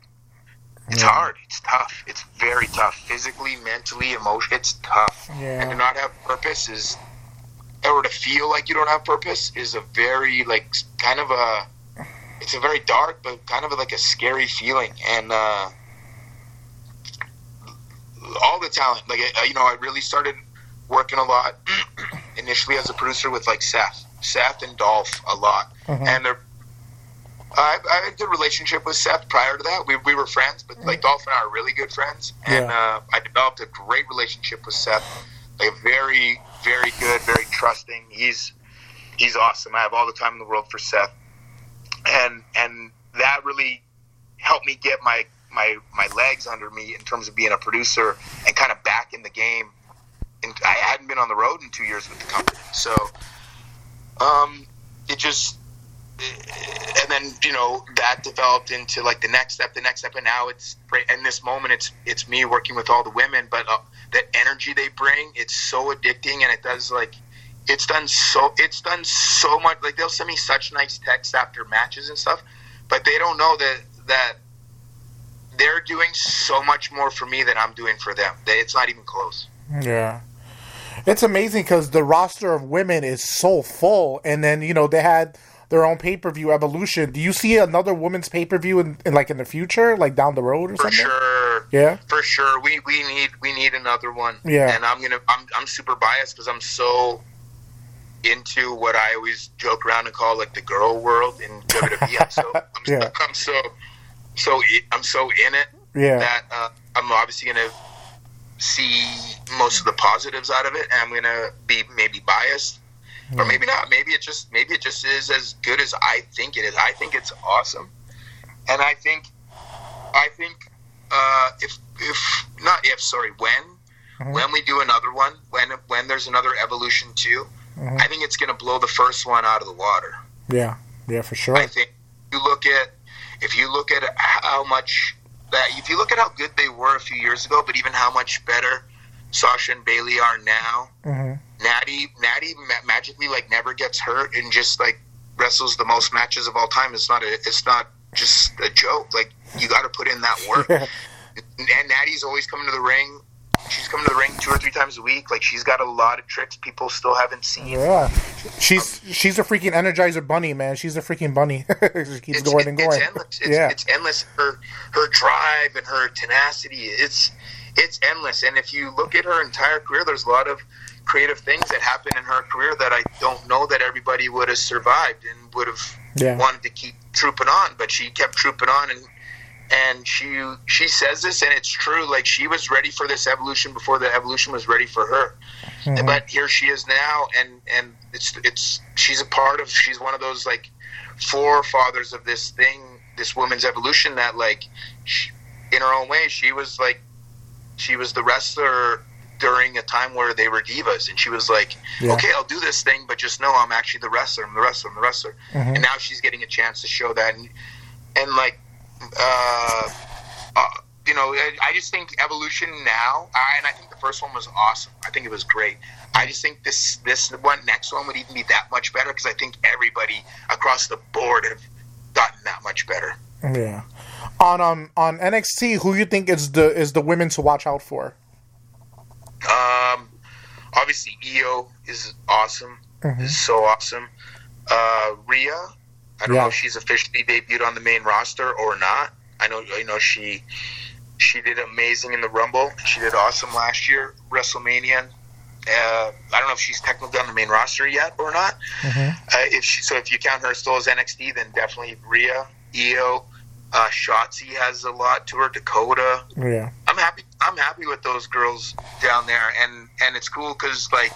It's yeah. hard. It's tough. It's very tough. Physically, mentally, emotionally, it's tough. Yeah. And to not have purpose is or to feel like you don't have purpose is a very like kind of a it's a very dark but kind of like a scary feeling and uh, all the talent like you know i really started working a lot initially as a producer with like seth seth and dolph a lot mm-hmm. and they're I, I, had a good relationship with Seth prior to that. We, we were friends, but like Dolph and I are really good friends, and yeah. uh, I developed a great relationship with Seth. Like a very very good, very trusting. He's he's awesome. I have all the time in the world for Seth, and and that really helped me get my my my legs under me in terms of being a producer and kind of back in the game. And I hadn't been on the road in two years with the company, so um, it just and then you know that developed into like the next step, the next step, and now it's in this moment it's it's me working with all the women, but uh, the energy they bring, it's so addicting, and it does like it's done so it's done so much. Like they'll send me such nice texts after matches and stuff, but they don't know that that they're doing so much more for me than I'm doing for them. They, it's not even close. Yeah. It's amazing because the roster of women is so full, and then you know they had their own pay per view evolution. Do you see another women's pay per view in, in, like in the future, like down the road or for something? For sure. Yeah. For sure. We we need we need another one. Yeah. And I'm gonna I'm I'm super biased because I'm so into what I always joke around and call like the girl world in WWE. I'm so I'm, yeah. I'm so so I'm so in it. Yeah. That uh, I'm obviously gonna see most of the positives out of it, and I'm gonna be maybe biased or maybe not. Maybe it just maybe it just is as good as I think it is. I think it's awesome, and I think I think uh, if if not if sorry when mm-hmm. when we do another one when when there's another evolution 2 mm-hmm. I think it's going to blow the first one out of the water. Yeah, yeah, for sure. I think you look at if you look at how much that if you look at how good they were a few years ago, but even how much better Sasha and Bayley are now. Mm-hmm. Natty, Natty ma- magically like never gets hurt and just like wrestles the most matches of all time. It's not a, it's not just a joke. Like you got to put in that work. and Natty's always coming to the ring. She's coming to the ring two or three times a week. Like she's got a lot of tricks people still haven't seen. Yeah, she's um, she's a freaking Energizer bunny, man. She's a freaking bunny. she keeps going it, and going. It's endless. It's, yeah, it's endless. Her her drive and her tenacity. It's it's endless. And if you look at her entire career, there's a lot of creative things that happened in her career that I don't know that everybody would have survived and would have yeah. wanted to keep trooping on. But she kept trooping on, and and she she says this, and it's true. Like she was ready for this evolution before the evolution was ready for her. Mm-hmm. But here she is now, and and it's it's she's a part of. She's one of those like forefathers of this thing, this woman's evolution. That like, she, in her own way, she was like she was the wrestler during a time where they were divas, and she was like, yeah. "Okay, I'll do this thing, but just know I'm actually the wrestler. I'm the wrestler. I'm the wrestler." Mm-hmm. And now she's getting a chance to show that, and, and like, uh, uh, you know, I, just think Evolution now, I, and I think the first one was awesome. I think it was great. I just think this this one next one would even be that much better because I think everybody across the board have gotten that much better. Yeah. On um on NXT, who you think is the is the women to watch out for? Um, obviously Io is awesome. Mhm. Is so awesome. Uh, Rhea, I don't Yeah. know if she's officially debuted on the main roster or not. I know, I know she she did amazing in the Rumble. She did awesome last year, WrestleMania. Uh, I don't know if she's technically on the main roster yet or not. Mhm. Uh, if she, so, if you count her still as NXT, then definitely Rhea, Io, uh, Shotzi has a lot to her. Dakota, Yeah. I'm happy. I'm happy with those girls down there, and and it's cool because like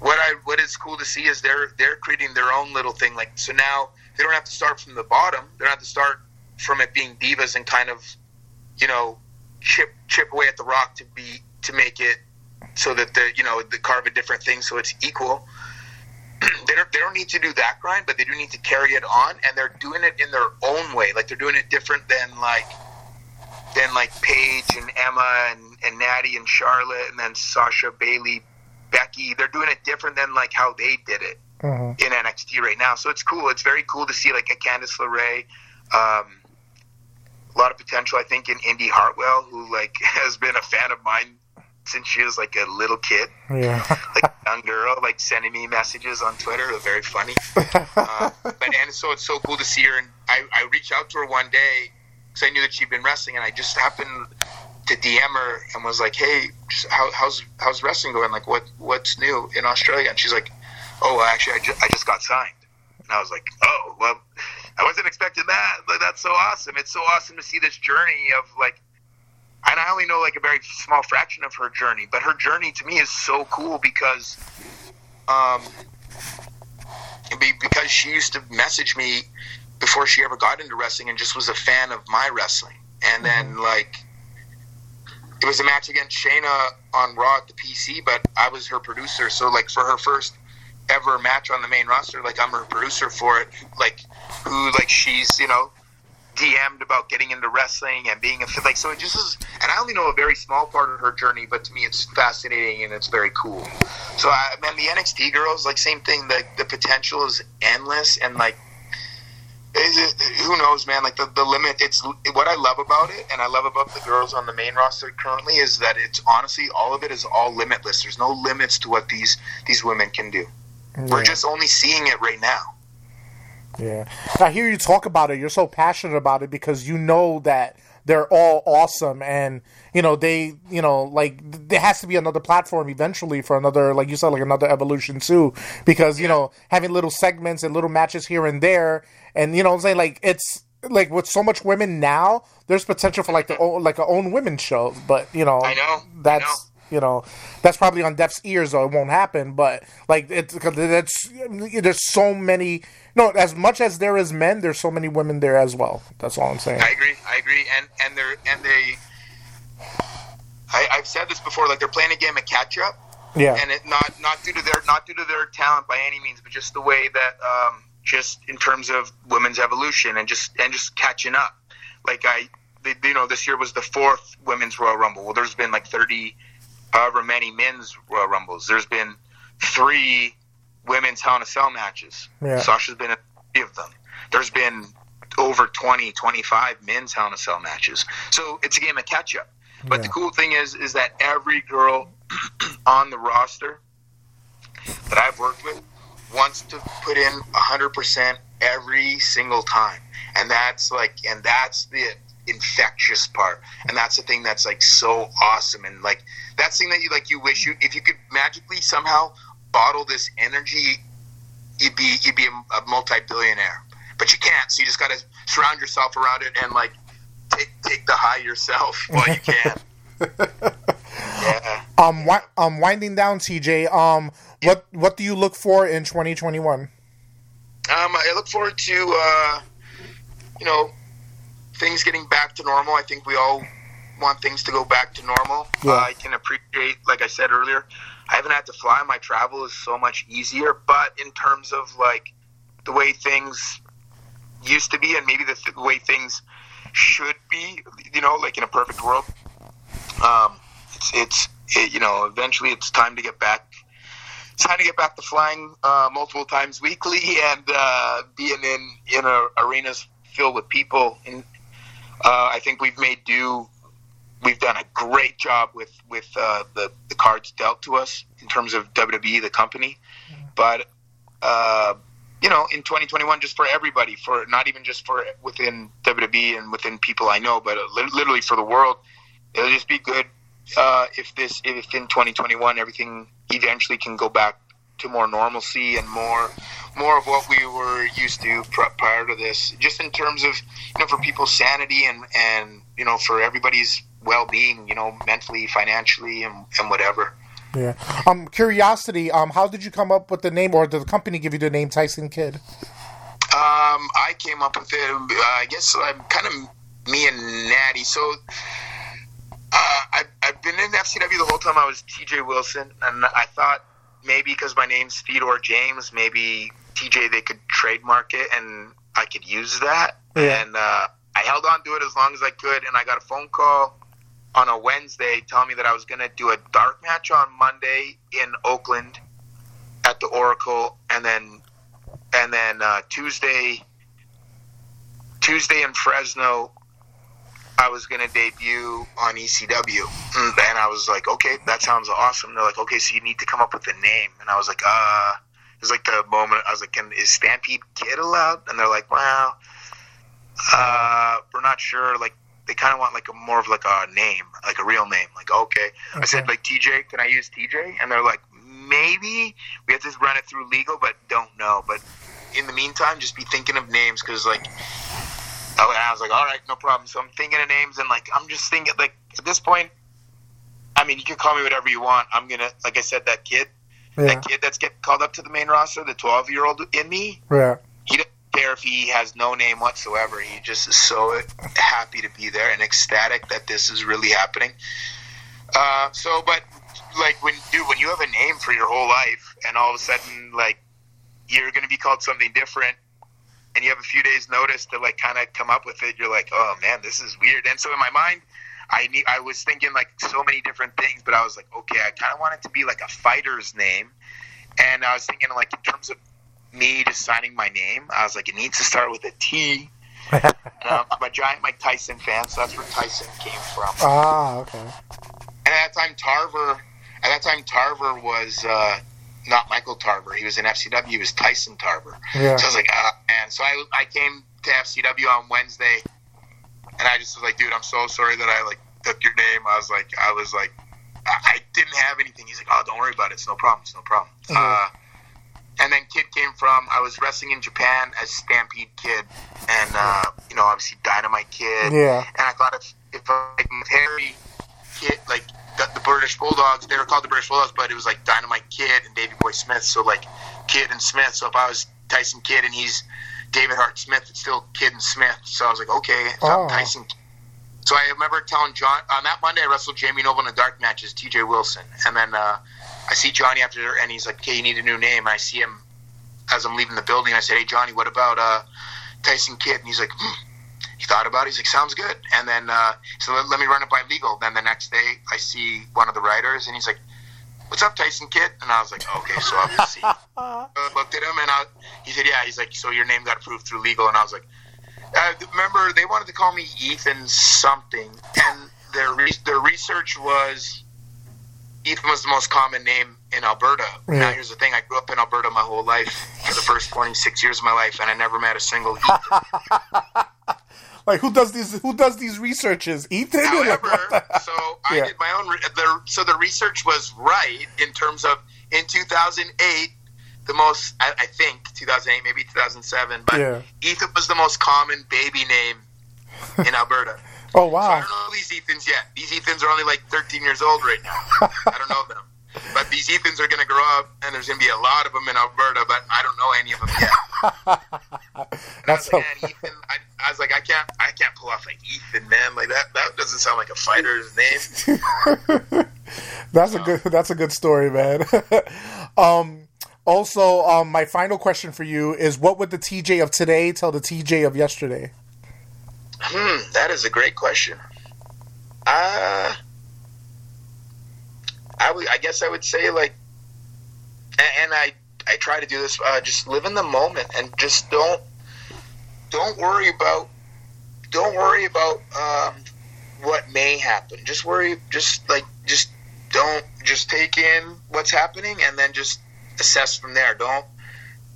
what I what is cool to see is they're they're creating their own little thing. Like so now they don't have to start from the bottom. They don't have to start from it being divas and kind of you know chip chip away at the rock to be to make it so that the you know the carve a different thing so it's equal. They don't they don't need to do that grind, but they do need to carry it on, and they're doing it in their own way. Like they're doing it different than like than like Paige and Emma and, and Natty and Charlotte and then Sasha Bayley, Becky. They're doing it different than like how they did it Mhm. in NXT right now. So it's cool. It's very cool to see like a Candice LeRae. Um, a lot of potential, I think, in Indi Hartwell, who like has been a fan of mine since she was like a little kid, Yeah. like a young girl, like sending me messages on Twitter. They're very funny. Uh, but and so it's so cool to see her. And I, I reached out to her one day because I knew that she'd been wrestling, and I just happened to DM her and was like, "Hey, how, how's how's wrestling going? Like, what what's new in Australia?" And she's like, "Oh, well, actually, I, ju- I just got signed." And I was like, "Oh, well, I wasn't expecting that. But that's so awesome. It's so awesome to see this journey of like." And I only know like a very small fraction of her journey, but her journey to me is so cool because, um, be- because she used to message me before she ever got into wrestling and just was a fan of my wrestling. And then like it was a match against Shayna on Raw at the PC, but I was her producer. So like for her first ever match on the main roster, like I'm her producer for it. Like who like she's you know DM'd about getting into wrestling and being a fit. Like so it just is. And I only know a very small part of her journey, but to me it's fascinating and it's very cool. So I man, the NXT girls like same thing. The the potential is endless and like it- who knows, man? Like the, the limit, it's what I love about it, and I love about the girls on the main roster currently is that it's honestly all of it is all limitless. There's no limits to what these these women can do. We're just only seeing it right now. Yeah. I hear you talk about it. You're so passionate about it because you know that they're all awesome and you know they you know like there has to be another platform eventually for another like you said like another evolution too because you know having little segments and little matches here and there and you know what I'm saying like it's like with so much women now there's potential for like the own, like a own women show but you know I know, I that's know. you know that's probably on deaf's ears though it won't happen but like it's because that's there's so many no as much as there is men there's so many women there as well that's all i'm saying I agree. I agree. And and they're and they. I, I've said this before. Like they're playing a game of catch up. yeah and it not not due to their not due to their talent by any means, but just the way that um, just in terms of women's evolution and just and just catching up. Like I, they, you know, this year was the fourth women's Royal Rumble. Well, there's been like thirty, however many men's Royal Rumbles. There's been three women's Hell in a Cell matches. Yeah. Sasha's been in three of them. There's been over 20, 25 men's Hell in a Cell matches. So it's a game of catch up. But Yeah. the cool thing is, is that every girl on the roster that I've worked with wants to put in 100% every single time. And that's like, and that's the infectious part. And that's the thing that's like so awesome. And like, that's the thing that you like, you wish you, if you could magically somehow bottle this energy, you'd be, you'd be a, a multi-billionaire. But you can't. So you just got to surround yourself around it and like take, take the high yourself while you can. yeah. um wi- um winding down tj um what what do you look for in 2021 Um, I look forward to, uh, you know, things getting back to normal. I think we all want things to go back to normal. Yeah. Uh, I can appreciate, like I said earlier, I haven't had to fly. My travel is so much easier. But in terms of like the way things used to be, and maybe the th- way things should be, you know, like in a perfect world. Um, it's, it's it, you know, eventually it's time to get back. It's time to get back to flying uh, multiple times weekly and uh, being in in a, arenas filled with people. And uh, I think we've made do. We've done a great job with with uh, the the cards dealt to us in terms of WWE, the company. But uh, you know, in 2021, just for everybody, for not even just for within WWE and within people I know, but literally for the world, it'll just be good uh, if this if in 2021 everything eventually can go back to more normalcy and more more of what we were used to prior to this just in terms of you know for people's sanity and and you know for everybody's well-being you know mentally financially and, and whatever yeah um curiosity um how did you come up with the name or did the company give you the name tyson kidd um i came up with it uh, i guess i'm kind of me and natty so uh, I've, I've been in FCW the whole time I was TJ Wilson, and I thought maybe because my name's Theodore James, maybe TJ they could trademark it and I could use that. Yeah. And uh, I held on to it as long as I could, and I got a phone call on a Wednesday telling me that I was going to do a dark match on Monday in Oakland at the Oracle, and then and then uh, Tuesday Tuesday in Fresno I was going to debut on ECW. And I was like, okay, that sounds awesome. They're like, okay, so you need to come up with a name. And I was like, uh, it was like the moment I was like, Can, is Stampede Kid allowed? And they're like, well, uh, we're not sure. Like, they kind of want like a more of like a name, like a real name. Like, okay. okay. I said, like, TJ, can I use TJ? And they're like, maybe we have to run it through legal, but don't know. But in the meantime, just be thinking of names because, like, I was like, all right, no problem. So I'm thinking of names, and like I'm just thinking, like at this point, I mean, you can call me whatever you want. I'm gonna, like I said, that kid, yeah. that kid that's getting called up to the main roster, the 12 year old in me. Yeah. If he has no name whatsoever. He just is so happy to be there and ecstatic that this is really happening. Uh, so, but like when, dude, when you have a name for your whole life, and all of a sudden, like you're gonna be called something different and you have a few days notice to like kind of come up with it, you're like, oh man, this is weird. And so in my mind, I need, I was thinking like so many different things, but I was like, okay, I kind of want it to be like a fighter's name, and I was thinking like in terms of me just signing my name, I was like, it needs to start with a T. um, I'm a giant Mike Tyson fan, so that's where Tyson came from. Ah, okay. And at that time, Tarver, at that time, Tarver was uh, not Michael Tarver. He was in FCW. He was Tyson Tarver. Yeah. So I was like, ah, man. So I, I came to FCW on Wednesday, and I just was like, dude, I'm so sorry that I like took your name. I was like, I was like, I, I didn't have anything. He's like, oh, don't worry about it. It's no problem. It's no problem. Mm-hmm. Uh, and then Kid came from. I was wrestling in Japan as Stampede Kid, and uh, you know, obviously Dynamite Kid. Yeah. And I thought if if like Harry Kid, like the, the, British Bulldogs. They were called the British Bulldogs, but it was like Dynamite Kid and Davey Boy Smith. So like Kid and Smith. So if I was Tyson Kidd and he's David Hart Smith, it's still Kid and Smith. So I was like, okay, oh. Tyson. So I remember telling John on that Monday I wrestled Jamie Noble in a dark match as T.J. Wilson, and then uh, I see Johnny after, and he's like, "Okay, you need a new name." I see him as I'm leaving the building. I said, "Hey, Johnny, what about uh, Tyson Kidd?" And he's like. Hmm he thought about it. He's like, sounds good. And then, uh, so let, let, me run it by legal. Then the next day, I see one of the writers, and he's like, what's up, Tyson Kidd? And I was like, okay, so obviously, uh, looked at him, and I, he said, yeah. He's like, so your name got approved through legal, and I was like, uh, remember they wanted to call me Ethan something, and their re- their research was Ethan was the most common name in Alberta. Yeah. Now here's the thing: I grew up in Alberta my whole life for the first 26 years of my life, and I never met a single Ethan. like who does these who does these researches ethan however so i yeah. did my own the, so the research was right in terms of in 2008 the most i, I think 2008 maybe 2007 but yeah. ethan was the most common baby name in alberta oh wow so i don't know these ethans yet these ethans are only like 13 years old right now i don't know them but these Ethans are going to grow up, and there's going to be a lot of them in Alberta, but I don't know any of them yet. That's I was, like, Ethan, I, I, was like, I can't, I can't pull off like Ethan, man. Like that, that doesn't sound like a fighter's name. that's a good, that's a good story, man. um, also, um, my final question for you is: What would the TJ of today tell the TJ of yesterday? Hmm, that is a great question. Uh, I would, I guess I would say like, and, and I, I try to do this. Uh, just live in the moment and just don't, don't worry about, don't worry about um, what may happen. Just worry, just like, just don't, just take in what's happening and then just assess from there. Don't,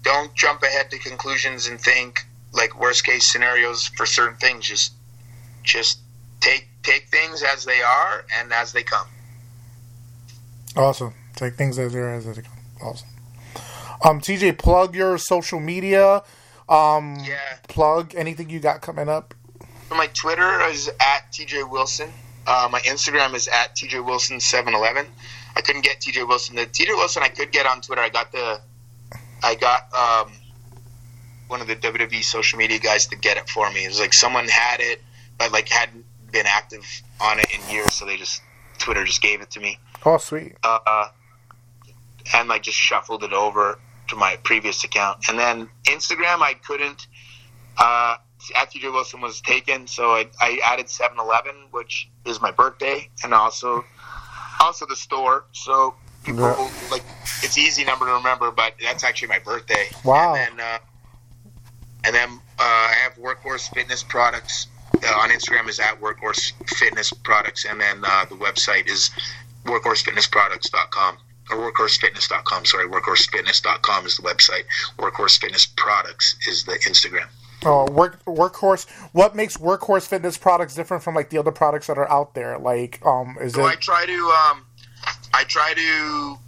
don't jump ahead to conclusions and think like worst case scenarios for certain things. Just, just take take things as they are and as they come. Awesome. Take things as they are as they come. Awesome. Um, TJ, plug your social media. Um, Yeah. Plug anything you got coming up. My Twitter is at TJ Wilson. Uh, my Instagram is at TJ Wilson seven eleven. I couldn't get TJ Wilson. The TJ Wilson I could get on Twitter. I got the, I got um, one of the WWE social media guys to get it for me. It was like someone had it, but like hadn't been active on it in years, so they just Twitter just gave it to me. Oh, sweet. uh, and like just shuffled it over to my previous account. And then Instagram, I couldn't. Uh, at TJ Wilson was taken, so I, I added 7-Eleven, which is my birthday, and also also the store. So people Yeah. like it's easy number to remember, but that's actually my birthday. Wow. And then uh, and then uh, I have Workhorse Fitness Products uh, on Instagram is at Workhorse Fitness Products, and then uh, the website is workhorsefitnessproducts.com or workhorsefitness.com. Sorry, workhorsefitness.com is the website. Workhorse Fitness Products is the Instagram. Oh, work workhorse. What makes workhorse fitness products different from like the other products that are out there? Like, um, is So I try to, um, I try to,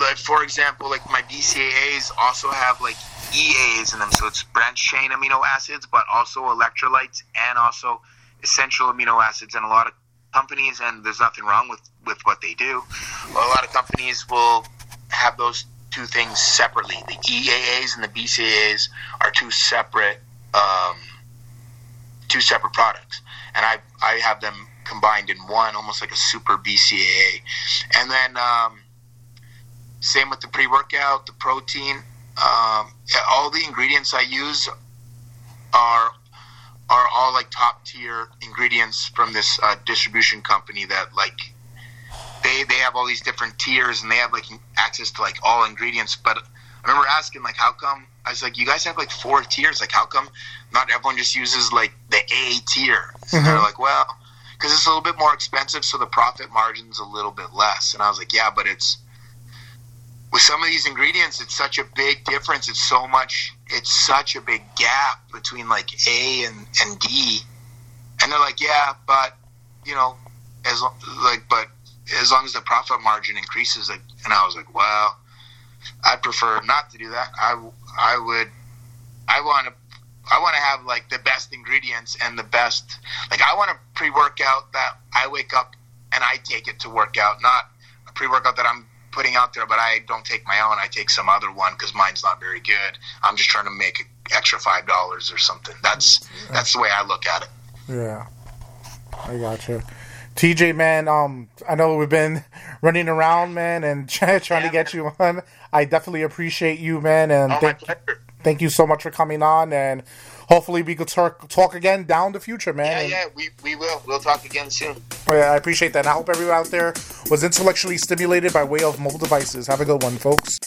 like for example, like my BCAAs also have like EAs in them, so it's branched chain amino acids, but also electrolytes and also essential amino acids. And a lot of companies, and there's nothing wrong with with what they do. A lot of companies will have those two things separately. The EAAs and the BCAAs are two separate, um, two separate products, and I I have them combined in one, almost like a super BCAA. And then um, same with the pre workout, the protein. Um, all the ingredients I use are are all like top tier ingredients from this uh, distribution company that like they they have all these different tiers and they have like access to like all ingredients. But I remember asking like, how come? I was like, you guys have like four tiers. Like, how come not everyone just uses like the A tier? And they're like, well, because it's a little bit more expensive, so the profit margin's a little bit less. And I was like, yeah, but it's with some of these ingredients, it's such a big difference. It's so much. It's such a big gap between like A and and D. And they're like, yeah, but you know, as like, but as long as the profit margin increases, like, and I was like, well, I'd prefer not to do that. I I would, I want to. I want to have like the best ingredients and the best like I want a pre-workout that I wake up and I take it to work out, not a pre-workout that I'm putting out there, but I don't take my own. I take some other one because mine's not very good. I'm just trying to make an extra five dollars or something. That's that's the way I look at it. Yeah, I got you. TJ, man, um, I know we've been running around, man, and trying to Yeah, get you on. I definitely appreciate you, man, and Oh, thank, pleasure. thank you so much for coming on. And hopefully, we could talk talk again down the future, man. Yeah, And- yeah, we, we will. We'll talk again soon. Yeah, I appreciate that. And I hope everyone out there was intellectually stimulated by way of mobile devices. Have a good one, folks.